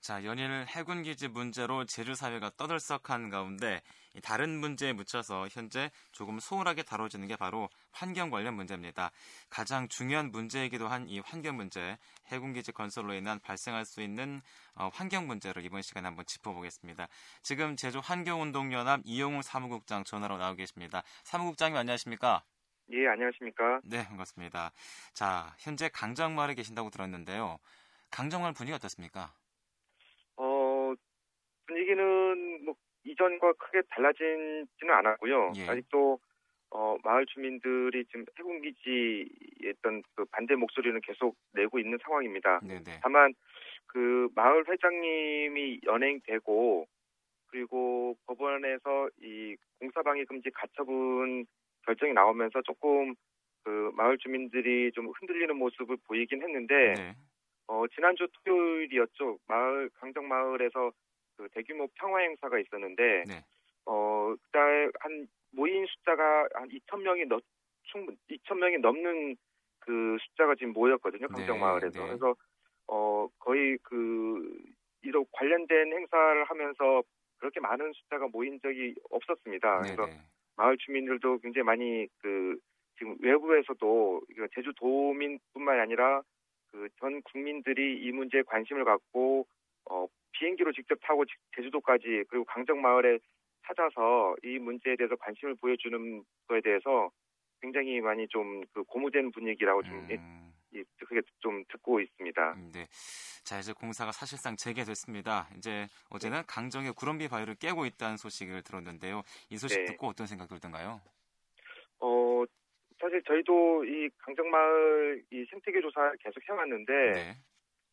자, 연일 해군 기지 문제로 제주 사회가 떠들썩한 가운데 다른 문제에 묻혀서 현재 조금 소홀하게 다뤄지는 게 바로 환경 관련 문제입니다. 가장 중요한 문제이기도 한 이 환경 문제, 해군 기지 건설로 인한 발생할 수 있는 어, 환경 문제를 이번 시간에 한번 짚어보겠습니다. 지금 제주 환경운동연합 이용우 사무국장 전화로 나오 계십니다. 사무국장님 안녕하십니까? 예, 안녕하십니까? 네, 반갑습니다. 자, 현재 강정마을에 계신다고 들었는데요. 강정마을 분위기 어떻습니까? 어, 분위기는 뭐 이전과 크게 달라지지는 않았고요. 예. 아직도 어, 마을 주민들이 지금 해군기지에 있던 그 반대 목소리는 계속 내고 있는 상황입니다. 네네. 다만 그 마을 회장님이 연행되고 그리고 법원에서 이 공사방해 금지 가처분 결정이 나오면서 조금 그 마을 주민들이 좀 흔들리는 모습을 보이긴 했는데 네. 어, 지난주 토요일이었죠. 마을 강정 마을에서 그 대규모 평화 행사가 있었는데 네. 어, 그때 한 모인 숫자가 한 2천 명이 넘 충분 2천 명이 넘는 그 숫자가 지금 모였거든요. 강정 네, 마을에서. 네. 그래서 어, 거의 그 이런 관련된 행사를 하면서 그렇게 많은 숫자가 모인 적이 없었습니다. 그래서 네네. 마을 주민들도 굉장히 많이 그 지금 외부에서도 이거 제주도민뿐만이 아니라 그 전 국민들이 이 문제에 관심을 갖고 어 비행기로 직접 타고 지- 제주도까지 그리고 강정 마을에 찾아서 이 문제에 대해서 관심을 보여주는 거에 대해서 굉장히 많이 좀 그 고무된 분위기라고 좀 이- 음, 이- 그게 좀 듣고 있습니다. 음, 네. 자, 이제 공사가 사실상 재개됐습니다. 이제 어제는 강정의 구럼비 바위를 깨고 있다는 소식을 들었는데요. 이 소식 네. 듣고 어떤 생각 들던가요? 어 사실 저희도 이 강정 마을 이 생태계 조사 계속 해왔는데 네.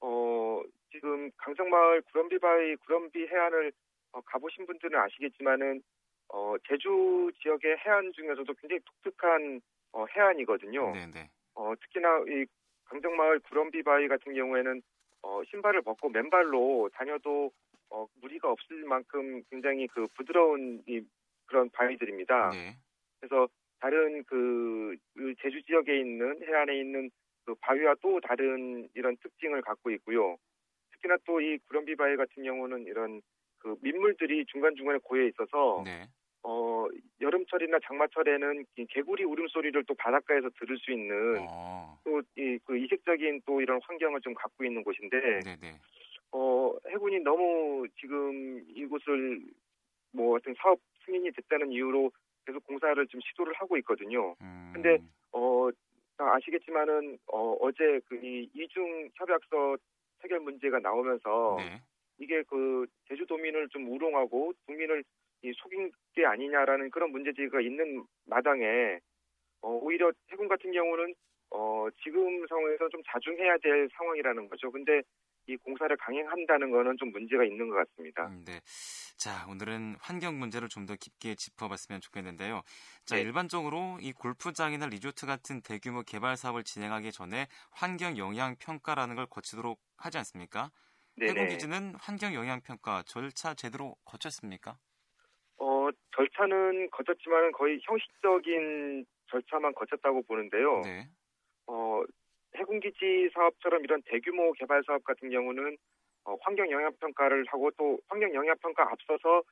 어, 지금 강정마을 구럼비바위 구럼비 해안을 어, 가보신 분들은 아시겠지만은 어, 제주 지역의 해안 중에서도 굉장히 독특한 어, 해안이거든요. 네, 네. 어, 특히나 이 강정마을 구럼비바위 같은 경우에는 어, 신발을 벗고 맨발로 다녀도 어, 무리가 없을 만큼 굉장히 그 부드러운 이 그런 바위들입니다. 네. 그래서 다른 그, 그 제주 지역에 있는 해안에 있는 그 바위와 또 다른 이런 특징을 갖고 있고요. 특히나 또 이 구럼비 바위 같은 경우는 이런 그 민물들이 중간중간에 고여 있어서 네. 어 여름철이나 장마철에는 이 개구리 울음소리를 또 바닷가에서 들을 수 있는 어. 또이 그 이색적인 또 이런 환경을 좀 갖고 있는 곳인데 네, 네. 어 해군이 너무 지금 이곳을 뭐 어떤 사업 승인이 됐다는 이유로 계속 공사를 좀 시도를 하고 있거든요. 음. 근데 어, 다 아시겠지만은 어, 어제 그 이 이중 협약서 체결 문제가 나오면서 네. 이게 그 제주도민을 좀 우롱하고 국민을 이 속인 게 아니냐라는 그런 문제제기가 있는 마당에 어, 오히려 해군 같은 경우는 어, 지금 상황에서 좀 자중해야 될 상황이라는 거죠. 근데 이 공사를 강행한다는 거는 좀 문제가 있는 것 같습니다. 음, 네. 자, 오늘은 환경 문제를 좀 더 깊게 짚어봤으면 좋겠는데요. 자, 네. 일반적으로 이 골프장이나 리조트 같은 대규모 개발 사업을 진행하기 전에 환경 영향 평가라는 걸 거치도록 하지 않습니까? 네네. 해군기지는 환경 영향 평가 절차 제대로 거쳤습니까? 어, 절차는 거쳤지만 거의 형식적인 절차만 거쳤다고 보는데요. 네. 어, 해군기지 사업처럼 이런 대규모 개발 사업 같은 경우는 어, 환경 영향 평가를 하고 또 환경 영향 평가 앞서서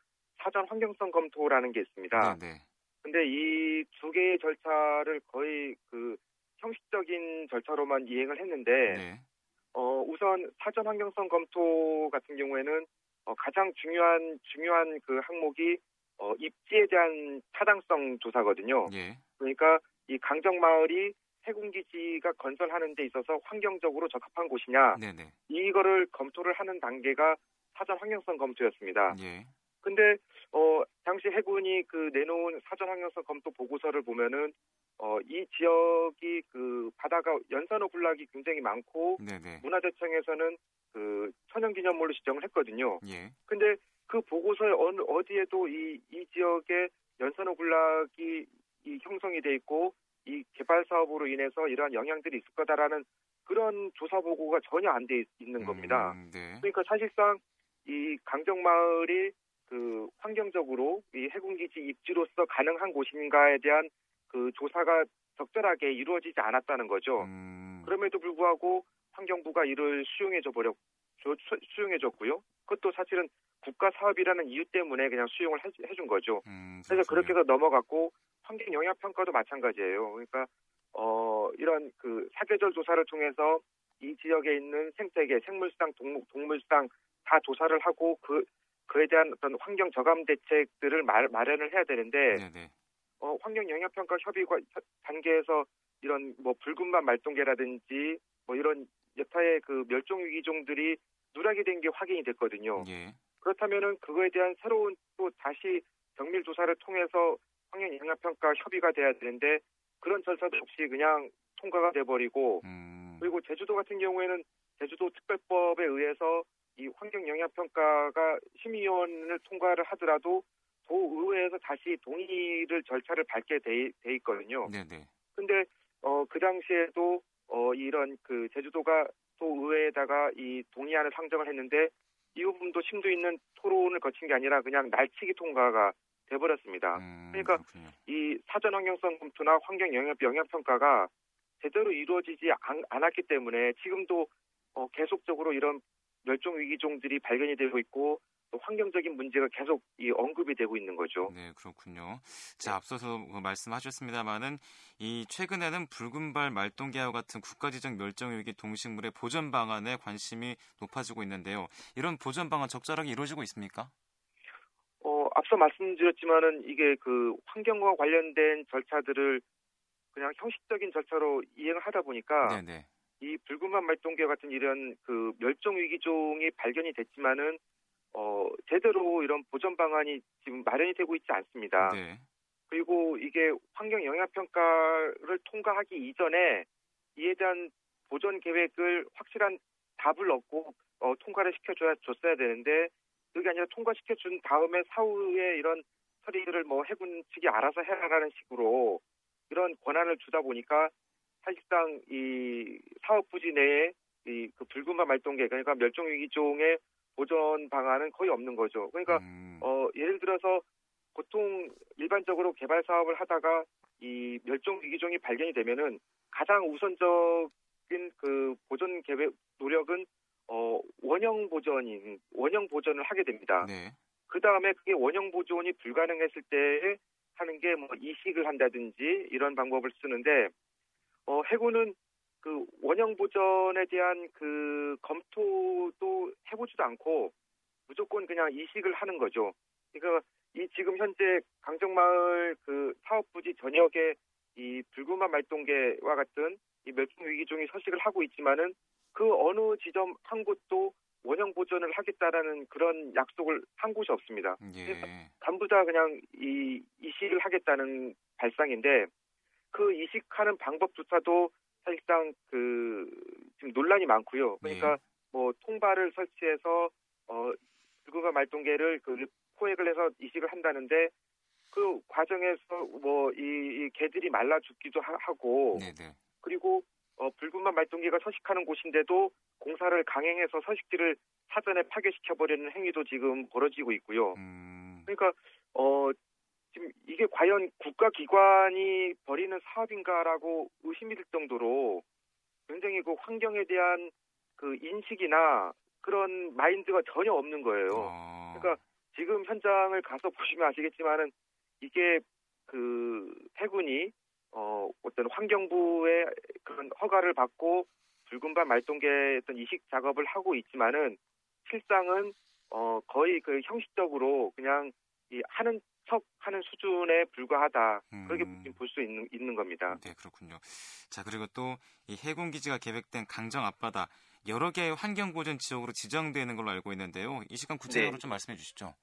사전 환경성 검토라는 게 있습니다. 네, 네. 근데 이 두 개의 절차를 거의 그 형식적인 절차로만 이행을 했는데 네. 어, 우선 사전 환경성 검토 같은 경우에는 어, 가장 중요한 중요한 그 항목이 어, 입지에 대한 타당성 조사거든요. 예. 그러니까 이 강정 마을이 해군기지가 건설하는 데 있어서 환경적으로 적합한 곳이냐 네, 네. 이거를 검토를 하는 단계가 사전 환경성 검토였습니다. 예. 근데 어 당시 해군이 그 내놓은 사전 환경성 검토 보고서를 보면은 어 이 지역이 그 바다가 연산호 군락이 굉장히 많고 네, 네. 문화재청에서는 그 천연기념물로 지정을 했거든요. 예. 근데 그 보고서에 어느 어디에도 이 이 지역에 연산호 군락이 이 형성이 돼 있고 이 개발 사업으로 인해서 이러한 영향들이 있을 거다라는 그런 조사 보고가 전혀 안 돼 있는 겁니다. 음, 네. 그러니까 사실상 이 강정 마을이 그 환경적으로 이 해군기지 입지로서 가능한 곳인가에 대한 그 조사가 적절하게 이루어지지 않았다는 거죠. 음, 그럼에도 불구하고 환경부가 이를 수용해 줘 버렸 수용해줬고요. 그것도 사실은 국가 사업이라는 이유 때문에 그냥 수용을 해, 준 거죠. 음, 그래서 그렇게 해서 넘어갔고 환경 영향 평가도 마찬가지예요. 그러니까 어 이런 그 사계절 조사를 통해서 이 지역에 있는 생태계, 생물수당, 동물, 동물수당 다 조사를 하고 그 그에 대한 어떤 환경 저감 대책들을 말, 마련을 해야 되는데 네네. 어, 환경 영향 평가 협의 단계에서 이런 뭐 붉은만 말똥개라든지 뭐 이런 여타의 그 멸종 위기종들이 누락이 된 게 확인이 됐거든요. 예. 그렇다면은 그거에 대한 새로운 또 다시 정밀 조사를 통해서 환경 영향 평가 협의가 돼야 되는데 그런 절차도 없이 그냥 통과가 돼 버리고 음. 그리고 제주도 같은 경우에는 제주도 특별법에 의해서 이 환경 영향 평가가 심의위원을 통과를 하더라도 도의회에서 다시 동의를 절차를 밟게 돼, 돼 있거든요. 네네. 근데 어, 그 당시에도 어, 이런 그 제주도가 도의회에다가 이 동의안을 상정을 했는데 이 부분도 심도 있는 토론을 거친 게 아니라 그냥 날치기 통과가 돼버렸습니다. 음, 그러니까 그렇군요. 이 사전 환경성 검토나 환경 영향 영향 평가가 제대로 이루어지지 않, 않았기 때문에 지금도 어, 계속적으로 이런 멸종 위기종들이 발견이 되고 있고 또 환경적인 문제가 계속 이 언급이 되고 있는 거죠. 네, 그렇군요. 자, 앞서서 뭐 말씀하셨습니다만은 이 최근에는 붉은발 말똥개와 같은 국가지정 멸종 위기 동식물의 보전 방안에 관심이 높아지고 있는데요. 이런 보전 방안 적절하게 이루어지고 있습니까? 어, 앞서 말씀드렸지만은 이게 그 환경과 관련된 절차들을 그냥 형식적인 절차로 이행을 하다 보니까 네네. 이 붉은만 말똥개 같은 이런 그 멸종 위기종이 발견이 됐지만은 어 제대로 이런 보전 방안이 지금 마련이 되고 있지 않습니다. 네. 그리고 이게 환경 영향 평가를 통과하기 이전에 이에 대한 보전 계획을 확실한 답을 얻고 어, 통과를 시켜줘야 줬어야 되는데 그게 아니라 통과시켜 준 다음에 사후에 이런 처리를 뭐 해군 측이 알아서 해라라는 식으로 이런 권한을 주다 보니까 사실상 이 사업 부지 내에 이 그 붉은마 말동계 그러니까 멸종위기종의 보전 방안은 거의 없는 거죠. 그러니까 음. 어 예를 들어서 보통 일반적으로 개발 사업을 하다가 이 멸종 위기종이 발견이 되면은 가장 우선적인 그 보존 계획 노력은 어 원형 보존인 원형 보존을 하게 됩니다. 네. 그 다음에 그게 원형 보존이 불가능했을 때 하는 게 뭐 이식을 한다든지 이런 방법을 쓰는데 어, 해군은 그 원형 보전에 대한 그 검토도 해보지도 않고 무조건 그냥 이식을 하는 거죠. 그러니까 이 지금 현재 강정마을 그 사업 부지 전역에 이 불구마 말동개와 같은 이 멸종 위기종이 서식을 하고 있지만은 그 어느 지점 한 곳도 원형 보전을 하겠다라는 그런 약속을 한 곳이 없습니다. 예. 전부 다 그냥 이 이식을 하겠다는 발상인데 그 이식하는 방법조차도 사실상 그 지금 논란이 많고요. 그러니까 네. 뭐 통발을 설치해서 어 불구가 말동개를 그 포획을 해서 이식을 한다는데 그 과정에서 뭐이 개들이 말라 죽기도 하 고 네네. 그리고 어 붉은만 말동개가 서식하는 곳인데도 공사를 강행해서 서식지를 사전에 파괴시켜 버리는 행위도 지금 벌어지고 있고요. 음. 그러니까 어 지금 이게 과연 국가기관이 벌이는 사업인가라고 의심이 들 정도로 굉장히 그 환경에 대한 그 인식이나 그런 마인드가 전혀 없는 거예요. 어... 그러니까 지금 현장을 가서 보시면 아시겠지만은 이게 그 해군이 어 어떤 환경부의 그런 허가를 받고 붉은반 말동계 어떤 이식 작업을 하고 있지만은 실상은 어 거의 그 형식적으로 그냥 이 하는 척하는 수준에 불과하다. 그렇게 음. 볼수 있는, 있는 겁니다. 네, 그렇군요. 자, 그리고 또 이 해군 기지가 계획된 강정 앞바다 여러 개의 환경 보전 지역으로 지정되는 걸로 알고 있는데요. 이 시간 구체적으로 네. 좀 말씀해 주시죠.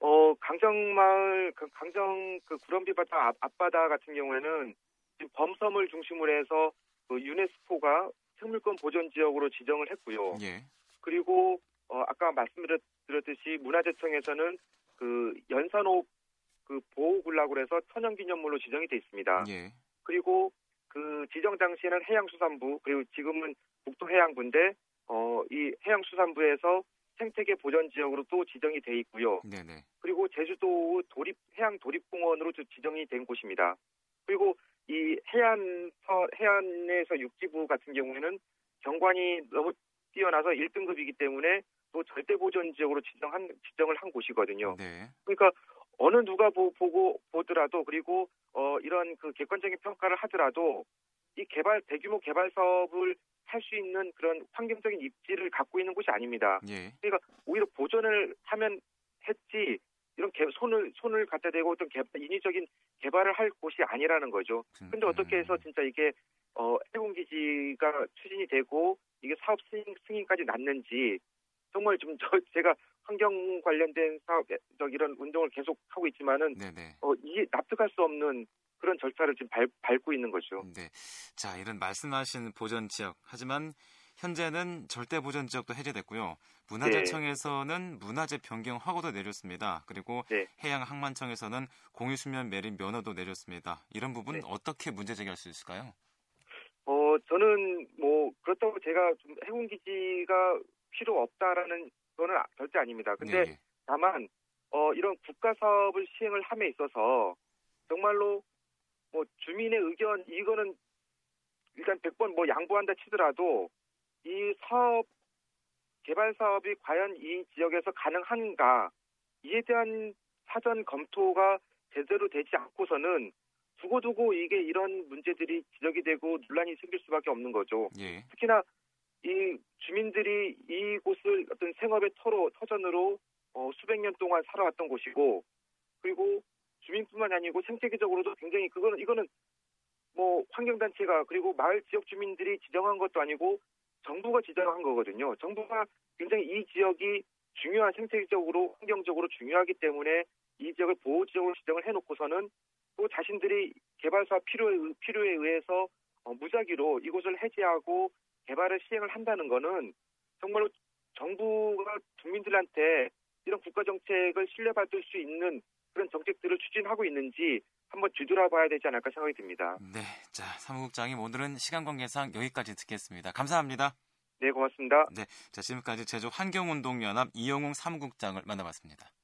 어, 강정마을 그 강정 그 구럼비 바다 앞, 앞바다 같은 경우에는 지금 범섬을 중심으로 해서 그 유네스코가 생물권 보전 지역으로 지정을 했고요. 예. 그리고 어, 아까 말씀드렸듯이 문화재청에서는 그 연산호 그 보호군락으로 해서 천연기념물로 지정이 돼 있습니다. 예. 그리고 그 지정 당시에는 해양수산부 그리고 지금은 국토해양부인데 어, 이 해양수산부에서 생태계 보전 지역으로 또 지정이 돼 있고요. 네네. 그리고 제주도 도립 해양 도립공원으로 지정이 된 곳입니다. 그리고 이 해안 해안에서 육지부 같은 경우에는 경관이 너무 뛰어나서 1등급이기 때문에 또 절대 보전 지역으로 지정한 지정을 한 곳이거든요. 네. 그러니까 어느 누가 보, 고 보더라도 그리고 어 이런 그 객관적인 평가를 하더라도 이 개발 대규모 개발 사업을 할 수 있는 그런 환경적인 입지를 갖고 있는 곳이 아닙니다. 예. 그러니까 오히려 보전을 하면 했지 이런 개, 손을 손을 갖다 대고 어떤 개, 인위적인 개발을 할 곳이 아니라는 거죠. 근데 어떻게 해서 진짜 이게 어 해군기지가 추진이 되고 이게 사업 승인, 승인까지 났는지 정말 좀 저 제가 환경 관련된 사업 저 이런 운동을 계속 하고 있지만은 네네. 어 이게 납득할 수 없는 그런 절차를 지금 밟, 밟고 있는 거죠. 네. 자, 이런 말씀하신 보전 지역. 하지만 현재는 절대 보전 지역도 해제됐고요. 문화재청에서는 문화재 변경 허가도 내렸습니다. 그리고 네. 해양항만청에서는 공유수면 매립 면허도 내렸습니다. 이런 부분 네. 어떻게 문제 제기할 수 있을까요? 어 저는 뭐 그렇다고 제가 좀 해군기지가 필요 없다라는 거는 아- 절대 아닙니다. 근데 네. 다만 어 이런 국가 사업을 시행을 함에 있어서 정말로 뭐 주민의 의견 이거는 일단 100번 뭐 양보한다 치더라도 이 사업 개발 사업이 과연 이 지역에서 가능한가 이에 대한 사전 검토가 제대로 되지 않고서는 두고두고 이게 이런 문제들이 지적이 되고 논란이 생길 수밖에 없는 거죠. 예. 특히나 이 주민들이 이곳을 어떤 생업의 터로 터전으로 어, 수백 년 동안 살아왔던 곳이고 그리고 주민뿐만 아니고 생태계적으로도 굉장히 그거는 이거는 뭐 환경단체가 그리고 마을 지역 주민들이 지정한 것도 아니고 정부가 지정한 거거든요. 정부가 굉장히 이 지역이 중요한 생태적으로 환경적으로 중요하기 때문에 이 지역을 보호 지역으로 지정을 해놓고서는 또 자신들이 개발 사업 필요에, 의- 필요에 의해서 어, 무작위로 이곳을 해제하고 개발을 시행을 한다는 거는 정말로 정부가 국민들한테 이런 국가 정책을 신뢰받을 수 있는 그런 정책들을 추진하고 있는지 한번 뒤돌아봐야 되지 않을까 생각이 듭니다. 네. 자, 사무국장님 오늘은 시간 관계상 여기까지 듣겠습니다. 감사합니다. 네, 고맙습니다. 자, 지금까지 제주 환경운동연합 이영웅 사무국장을 만나봤습니다.